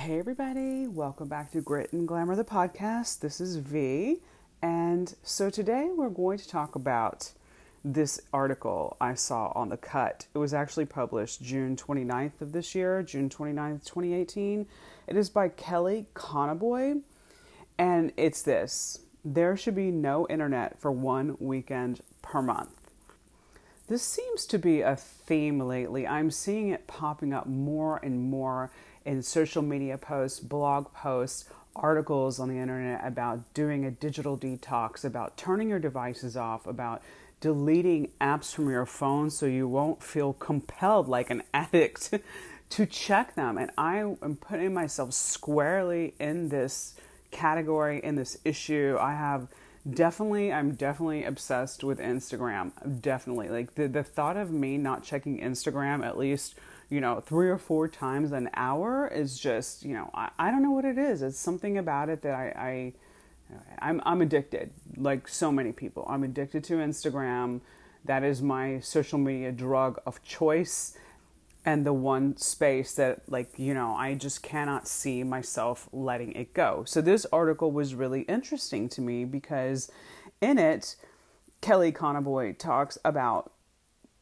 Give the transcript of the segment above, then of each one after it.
Hey, everybody, welcome back to Grit and Glamour, the podcast. This is V, and so today we're going to talk about this article I saw on The Cut. It was actually published June 29th of this year, June 29th, 2018. It is by Kelly Conaboy, and it's this There should be no internet for one weekend per month. This seems to be a theme lately. I'm seeing it popping up more and more in social media posts, blog posts, articles on the internet about doing a digital detox, about turning your devices off, about deleting apps from your phone so you won't feel compelled like an addict to check them. And I am putting myself squarely in this category, in this issue. I have definitely i'm definitely obsessed with instagram definitely like the, the thought of me not checking instagram at least you know three or four times an hour is just you know i, I don't know what it is. It's something about it that i, I I'm, I'm addicted like so many people. I'm addicted to instagram. That is my social media drug of choice and the one space that like you know i just cannot see myself letting it go. So this article was really interesting to me because in it kelly conaboy talks about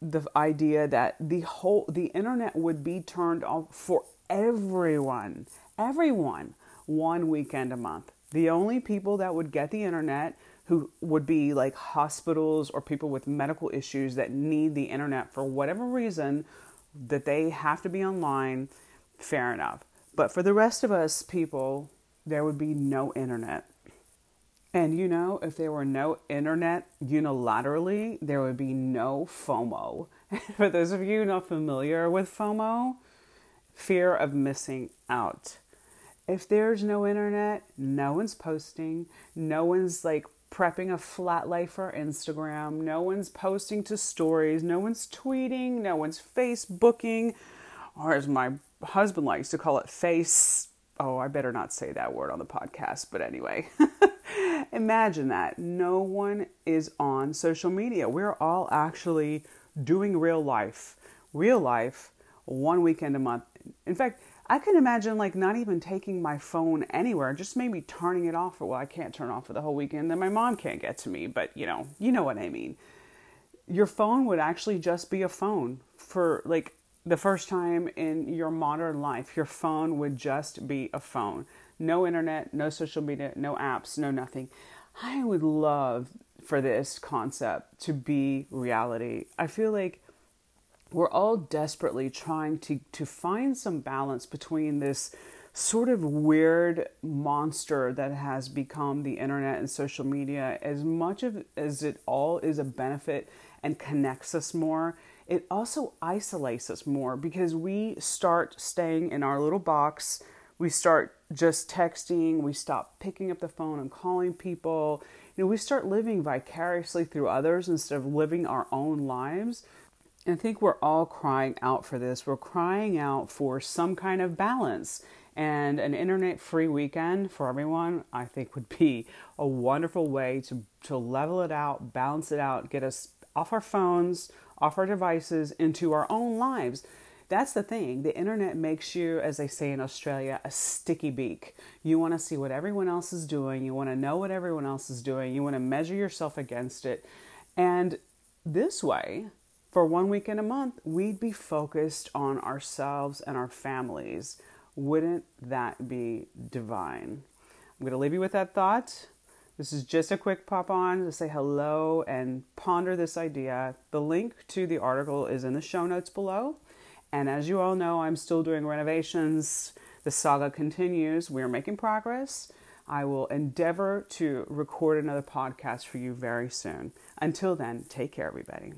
the idea that the whole the internet would be turned off for everyone everyone one weekend a month the only people that would get the internet who would be like hospitals or people with medical issues that need the internet for whatever reason that they have to be online, fair enough. But for the rest of us people, there would be no internet. And you know, if there were no internet unilaterally, there would be no FOMO. for those of you not familiar with FOMO, fear of missing out. If there's no internet, no one's posting, no one's like prepping a flat life for Instagram. No one's posting to stories. No one's tweeting. No one's Facebooking. Or as my husband likes to call it, face. Oh, I better not say that word on the podcast, but anyway. Imagine that. No one is on social media. We're all actually doing real life. Real life, one weekend a month. In fact, I can imagine like not even taking my phone anywhere, just maybe turning it off. For well, I can't turn off for the whole weekend. Then my mom can't get to me, but you know, you know what I mean. Your phone would actually just be a phone for like the first time in your modern life. Your phone would just be a phone. No internet, no social media, no apps, no nothing. I would love for this concept to be reality. I feel like we're all desperately trying to, to find some balance between this sort of weird monster that has become the internet and social media as much of as it all is a benefit and connects us more it also isolates us more because we start staying in our little box we start just texting we stop picking up the phone and calling people you know we start living vicariously through others instead of living our own lives And I think we're all crying out for this. We're crying out for some kind of balance. And an internet free weekend for everyone, I think, would be a wonderful way to, to level it out, balance it out, get us off our phones, off our devices, into our own lives. That's the thing. The internet makes you, as they say in Australia, a sticky beak. You want to see what everyone else is doing. You want to know what everyone else is doing. You want to measure yourself against it. And this way, for one week in a month, we'd be focused on ourselves and our families. Wouldn't that be divine? I'm going to leave you with that thought. This is just a quick pop on to say hello and ponder this idea. The link to the article is in the show notes below. And as you all know, I'm still doing renovations. The saga continues. We're making progress. I will endeavor to record another podcast for you very soon. Until then, take care, everybody.